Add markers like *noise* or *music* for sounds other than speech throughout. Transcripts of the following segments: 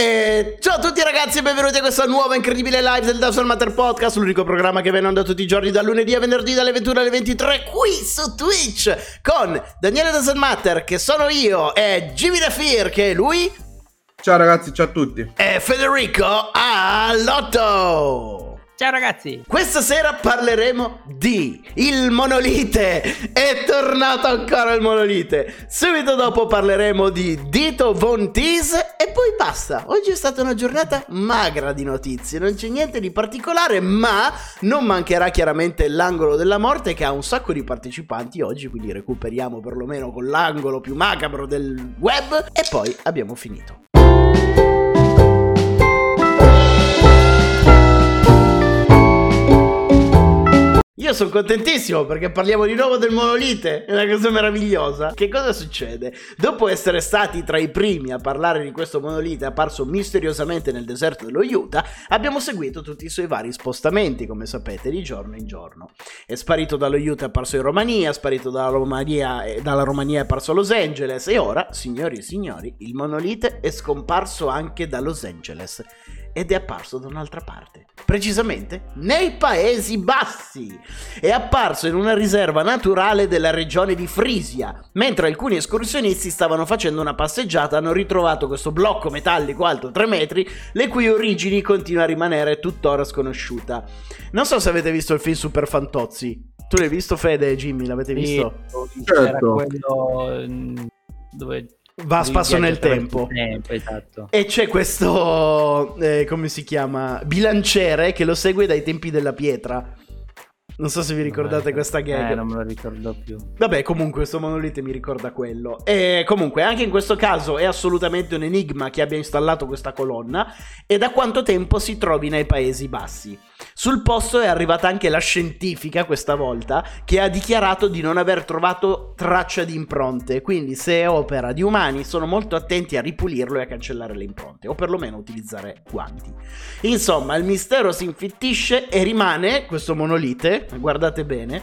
E ciao a tutti ragazzi e benvenuti a questa nuova incredibile live del Dawson Matter Podcast, l'unico programma che viene onda tutti i giorni dal lunedì a venerdì dalle 21 alle 23 qui su Twitch con Daniele Dawson Matter che sono io e Jimmy Dafir che è lui Ciao ragazzi, ciao a tutti. e Federico Alotto. Ciao ragazzi! Questa sera parleremo di il monolite. È tornato ancora il monolite. Subito dopo parleremo di Dito Von Teese e poi basta. Oggi è stata una giornata magra di notizie, non c'è niente di particolare, ma non mancherà chiaramente l'angolo della morte che ha un sacco di partecipanti oggi, quindi recuperiamo perlomeno con l'angolo più macabro del web e poi abbiamo finito. Io sono contentissimo perché parliamo di nuovo del monolite, è una cosa meravigliosa. Che cosa succede? Dopo essere stati tra i primi a parlare di questo monolite apparso misteriosamente nel deserto dello Utah, abbiamo seguito tutti i suoi vari spostamenti, come sapete, di giorno in giorno. È sparito dallo Utah, è apparso in Romania, è sparito dalla Romania, e dalla Romania è apparso a Los Angeles e ora, signori e signori, il monolite è scomparso anche da Los Angeles ed è apparso da un'altra parte, precisamente nei Paesi Bassi. È apparso in una riserva naturale della regione di Frisia. Mentre alcuni escursionisti stavano facendo una passeggiata, hanno ritrovato questo blocco metallico alto 3 metri, le cui origini continua a rimanere tuttora sconosciuta. Non so se avete visto il film Super Fantozzi. Tu l'hai visto, Fede e Jimmy? L'avete visto? C'era Certo. quello mm, dove Va a spasso nel tempo. tempo, esatto. E c'è questo, eh, come si chiama, bilanciere che lo segue dai tempi della pietra. Non so se vi ricordate Eh, questa gag. Eh, non me lo ricordo più. Vabbè, comunque, questo monolite mi ricorda quello. E comunque, anche in questo caso è assolutamente un enigma chi abbia installato questa colonna e da quanto tempo si trovi nei Paesi Bassi. Sul posto è arrivata anche la scientifica questa volta che ha dichiarato di non aver trovato traccia di impronte, quindi se è opera di umani sono molto attenti a ripulirlo e a cancellare le impronte, o perlomeno utilizzare guanti. Insomma, il mistero si infittisce e rimane questo monolite, guardate bene,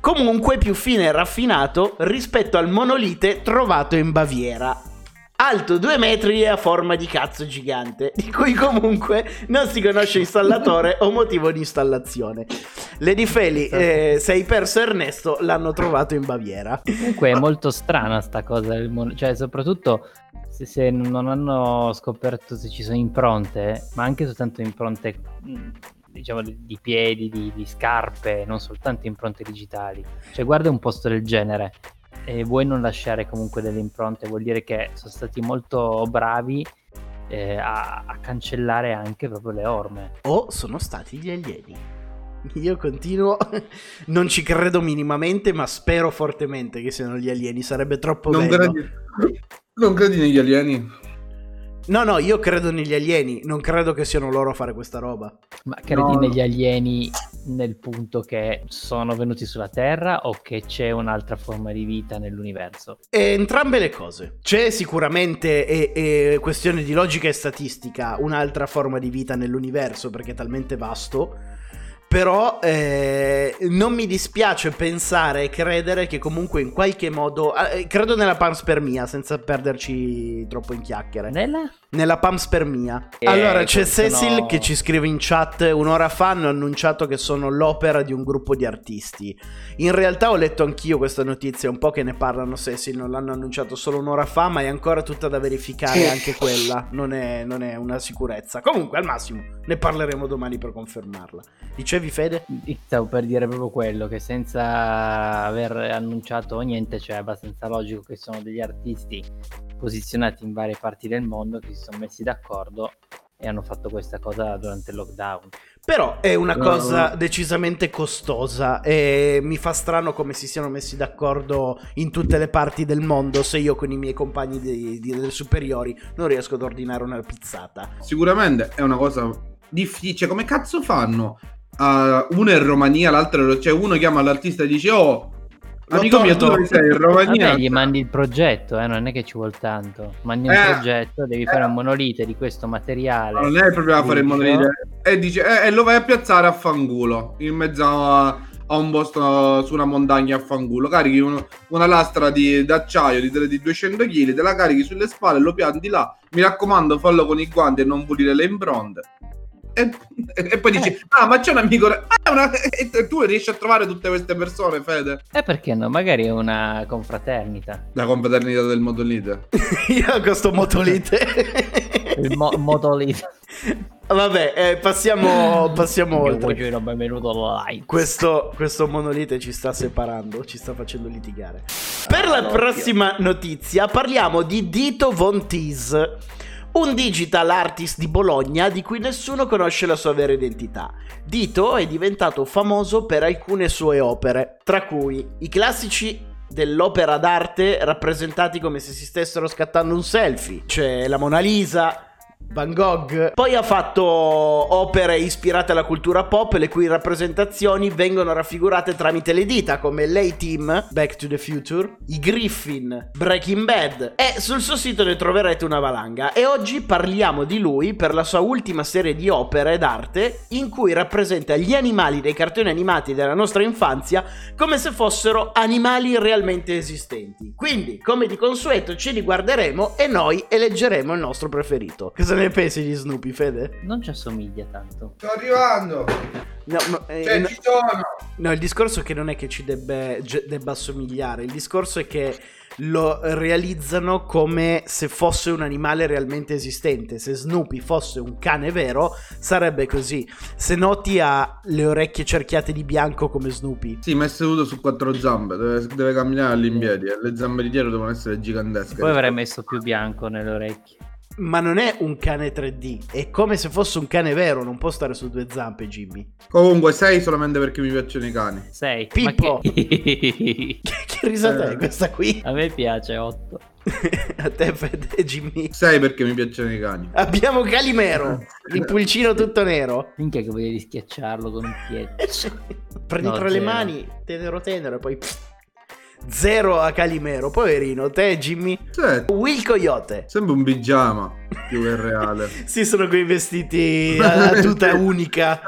comunque più fine e raffinato rispetto al monolite trovato in Baviera. Alto 2 metri e a forma di cazzo gigante, *laughs* di cui comunque non si conosce installatore o motivo di installazione. Lady Feli, eh, sei perso Ernesto, l'hanno trovato in Baviera. Comunque è molto strana sta cosa, cioè soprattutto se, se non hanno scoperto se ci sono impronte, ma anche soltanto impronte mm, diciamo di di piedi, di, di scarpe, non soltanto impronte digitali. Cioè guarda un posto del genere e vuoi non lasciare comunque delle impronte, vuol dire che sono stati molto bravi eh, a, a cancellare anche proprio le orme. O sono stati gli alieni. Io continuo, *laughs* non ci credo minimamente, ma spero fortemente che siano gli alieni, sarebbe troppo Non bello. credi, non credi negli alieni? No, no, io credo negli alieni, non credo che siano loro a fare questa roba. Ma credi No. negli alieni nel punto che sono venuti sulla Terra o che c'è un'altra forma di vita nell'universo? E entrambe le cose. C'è sicuramente, e, e questione di logica e statistica, un'altra forma di vita nell'universo perché è talmente vasto. Però eh, non mi dispiace pensare e credere che comunque in qualche modo... eh, credo nella panspermia, senza perderci troppo in chiacchiere. Nella? Nella panspermia. Eh, allora, c'è Cecil che ci scrive in chat un'ora fa hanno annunciato che sono l'opera di un gruppo di artisti. In realtà ho letto anch'io questa notizia, un po' che ne parlano Cecil, non l'hanno annunciato solo un'ora fa, ma è ancora tutta da verificare anche quella, non è, non è una sicurezza. Comunque, al massimo, ne parleremo domani per confermarla. Dicevi Fede? Stavo per dire proprio quello, che senza aver annunciato niente, cioè è abbastanza logico che sono degli artisti posizionati in varie parti del mondo che si sono messi d'accordo e hanno fatto questa cosa durante il lockdown. Però è una No. cosa decisamente costosa e mi fa strano come si siano messi d'accordo in tutte le parti del mondo se io con i miei compagni di- di- delle superiori non riesco ad ordinare una pizzata. Sicuramente è una cosa difficile. Come cazzo fanno? Ah, uno è in Romania, l'altro è... Cioè uno chiama l'artista e dice oh... Amico mio, tu torto." dove sei in Romania? Vabbè, gli mandi il progetto, eh, non è che ci vuole tanto. Mandi un Eh, progetto, devi fare un monolite di questo materiale. Non è il problema fare il monolite. E dice, eh, e lo vai a piazzare a fangulo in mezzo a- a un posto su una montagna a fanculo. Carichi uno- una lastra di, d'acciaio di, di 200 kg, te la carichi sulle spalle, lo pianti là. Mi raccomando, fallo con i guanti e non pulire le impronte. E, e- poi dici, ah, ma c'è un amico. Ah, una- *laughs* e tu riesci a trovare tutte queste persone, Fede? E perché no? Magari è una confraternita. La confraternita del Modolite. *laughs* Io questo motolite. *laughs* Il mo- motolito. Vabbè, eh, passiamo, passiamo Io oltre. voglio benvenuto live. Questo, questo monolite ci sta separando, ci sta facendo litigare. Per la prossima notizia parliamo di Dito Von Teese, un digital artist di Bologna di cui nessuno conosce la sua vera identità. Dito è diventato famoso per alcune sue opere, tra cui i classici dell'opera d'arte rappresentati come se si stessero scattando un selfie. C'è la Mona Lisa, Van Gogh. Poi ha fatto opere ispirate alla cultura pop, le cui rappresentazioni vengono raffigurate tramite le dita, come l'A-Team, Back to the Future, i Griffin, Breaking Bad. E sul suo sito ne troverete una valanga. E oggi parliamo di lui per la sua ultima serie di opere d'arte, in cui rappresenta gli animali dei cartoni animati della nostra infanzia come se fossero animali realmente esistenti. Quindi, come di consueto, ci riguarderemo e noi eleggeremo il nostro preferito. Cosa ne pensi di Snoopy, Fede? Non ci assomiglia tanto. Sto arrivando. No, no, eh, Cioè, no- ci sono. no, il discorso è che non è che ci debbe, debba assomigliare, il discorso è che lo realizzano come se fosse un animale realmente esistente. Se Snoopy fosse un cane vero, sarebbe così. Se noti ha le orecchie cerchiate di bianco come Snoopy. Sì, ma è seduto su quattro zampe, deve, deve camminare all'impiedi le zampe di dietro devono essere gigantesche. Poi avrei messo più bianco nelle orecchie. Ma non è un cane 3D, è come se fosse un cane vero, non può stare su due zampe, Jimmy. Comunque, sei solamente perché mi piacciono i cani. Sei. Pippo. Ma *laughs* *laughs* che... Che, che risata è Eh. questa qui? A me piace 8. *laughs* A te, Fede, Jimmy. Sei perché mi piacciono i cani. Abbiamo Calimero, il pulcino tutto nero. Minchia che volevi schiacciarlo con un piede. Prendi No, tra le zero. mani, tenero tenero, e poi pff, zero a Calimero. Poverino, te, Jimmy. Sì, Will Coyote. sembra un pigiama più che reale. *laughs* Sì, sono quei vestiti *laughs* a, tuta unica.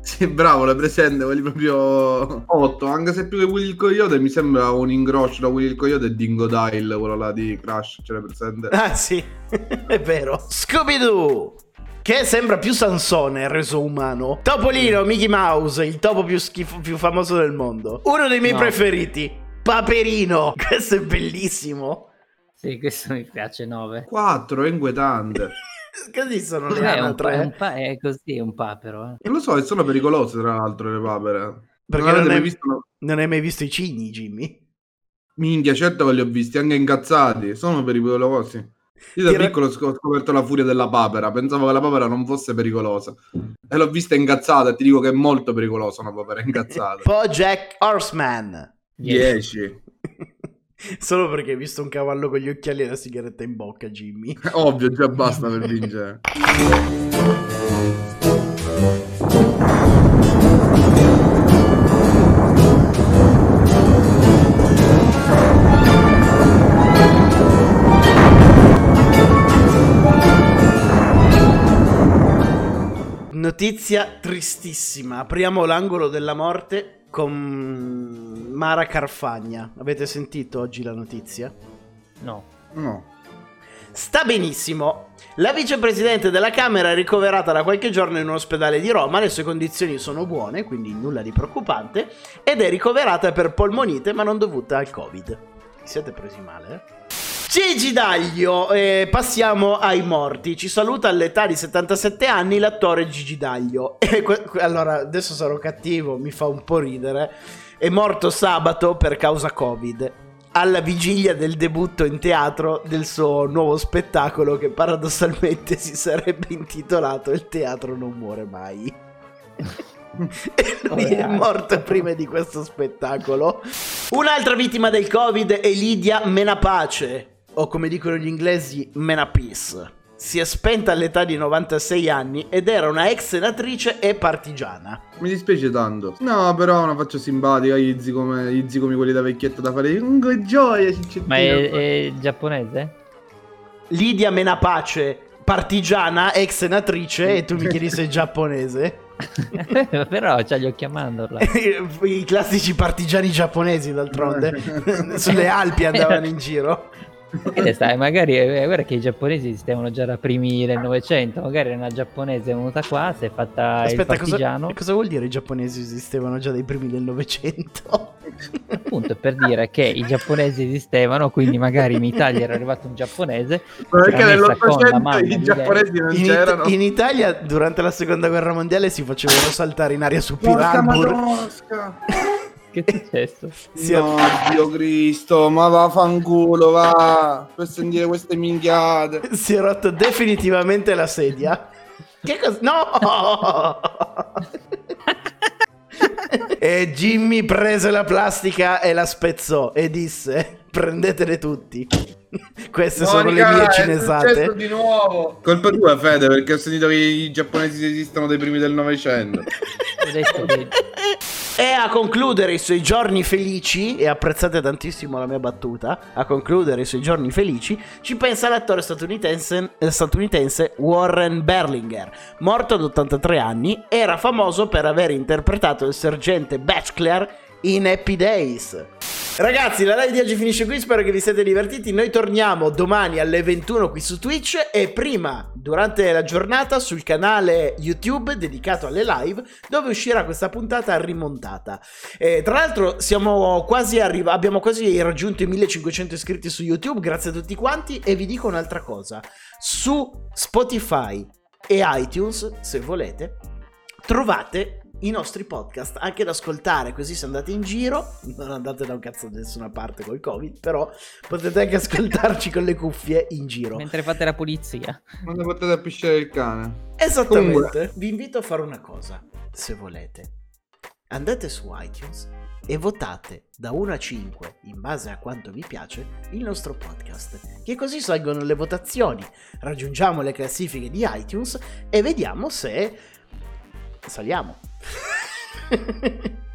Sì, bravo, le presente, quelli proprio 8. Anche se più che Willy il Coyote mi sembra un incrocio da Willy il Coyote e Dingo Dile, quello là di Crash, ce l'hai presente? Ah, sì, *laughs* è vero. Scooby-Doo. Che sembra più Sansone reso umano. Topolino, Mickey Mouse, il topo più, schifo, più famoso del mondo. Uno dei miei No. preferiti. Paperino. *laughs* Questo è bellissimo. Sì, questo mi piace 9. 4, è inquietante. *laughs* Così sono le È, un, anatre. un pa- è così, è un papero. Eh. Non lo so, e sono pericolose tra l'altro le papere. Perché non non mai è- visto? Non hai mai visto i cigni, Jimmy? Minchia, certo che li ho visti, anche incazzati, sono pericolosi. Io da Ti ra- piccolo ho scop- scoperto la furia della papera, pensavo che la papera non fosse pericolosa. E l'ho vista incazzata e ti dico che è molto pericolosa una papera incazzata. *laughs* Bojack Horseman. 10. *laughs* Solo perché hai visto un cavallo con gli occhiali e la sigaretta in bocca, Jimmy. *laughs* Ovvio, già basta per vincere. Notizia tristissima. Apriamo l'angolo della morte con Mara Carfagna. Avete sentito oggi la notizia? No. No. Sta benissimo. La vicepresidente della Camera è ricoverata da qualche giorno in un ospedale di Roma, le sue condizioni sono buone, quindi nulla di preoccupante, ed è ricoverata per polmonite ma non dovuta al Covid. Vi siete presi male? eh? Gigi Daglio, eh, passiamo ai morti. Ci saluta all'età di 77 anni l'attore Gigi Daglio. *laughs* Que- allora, adesso sarò cattivo, mi fa un po' ridere. È morto sabato per causa Covid alla vigilia del debutto in teatro del suo nuovo spettacolo che paradossalmente si sarebbe intitolato Il teatro non muore mai. *laughs* e lui è morto prima di questo spettacolo. Un'altra vittima del Covid è Lidia Menapace, o come dicono gli inglesi Menapeace. Si è spenta all'età di 96 anni ed era una ex senatrice e partigiana. Mi dispiace tanto. No, però una faccia simpatica, gli zigomi, gli zigomi quelli da vecchietto da fare. Un gioia, ciccettina. Ma è, è giapponese? Lidia Menapace, partigiana, ex senatrice, e tu mi chiedi se è *laughs* giapponese. *laughs* Però c'ha gli occhi a mandorla. *laughs* I classici partigiani giapponesi, d'altronde, sulle Alpi andavano in giro. Che sai, magari è vero che i giapponesi esistevano già da primi del Novecento, magari una giapponese è venuta qua, si è fatta Aspetta, il partigiano. Cosa, cosa vuol dire i giapponesi esistevano già dai primi del Novecento? Appunto per dire che i giapponesi esistevano, quindi magari in Italia era arrivato un giapponese. Perché nell'Ottocento i giapponesi non in c'erano. It- in Italia durante la seconda guerra mondiale si facevano saltare in aria su Pirambur. Che è successo? Si no, Dio Cristo, ma vaffanculo, va. Per sentire queste minchiate. Si è rotto definitivamente la sedia. Che cosa? No! e Jimmy prese la plastica e la spezzò e disse: Prendetele tutti. Queste sono le mie cinesate. di nuovo. Colpa tua, Fede, perché ho sentito che i giapponesi esistono dai primi del Novecento. Ho detto che E a concludere i suoi giorni felici, e apprezzate tantissimo la mia battuta, a concludere i suoi giorni felici, ci pensa l'attore statunitense, eh, statunitense Warren Berlinger, morto ad 83 anni, era famoso per aver interpretato il sergente Batchclair in Happy Days. Ragazzi, la live di oggi finisce qui, spero che vi siate divertiti. Noi torniamo domani alle 21 qui su Twitch e prima, durante la giornata, sul canale YouTube dedicato alle live, dove uscirà questa puntata rimontata. E, tra l'altro, siamo quasi arriva- abbiamo quasi raggiunto i 1500 iscritti su YouTube, grazie a tutti quanti. E vi dico un'altra cosa: su Spotify e iTunes, se volete, trovate i nostri podcast anche da ascoltare così se andate in giro non andate da un cazzo da nessuna parte col covid però potete anche ascoltarci con le cuffie in giro mentre fate la pulizia. Quando potete appisciare il cane. esattamente Comunque. vi invito a fare una cosa se volete andate su iTunes e votate da 1 a 5 in base a quanto vi piace il nostro podcast che così salgono le votazioni raggiungiamo le classifiche di iTunes e vediamo se saliamo *laughs*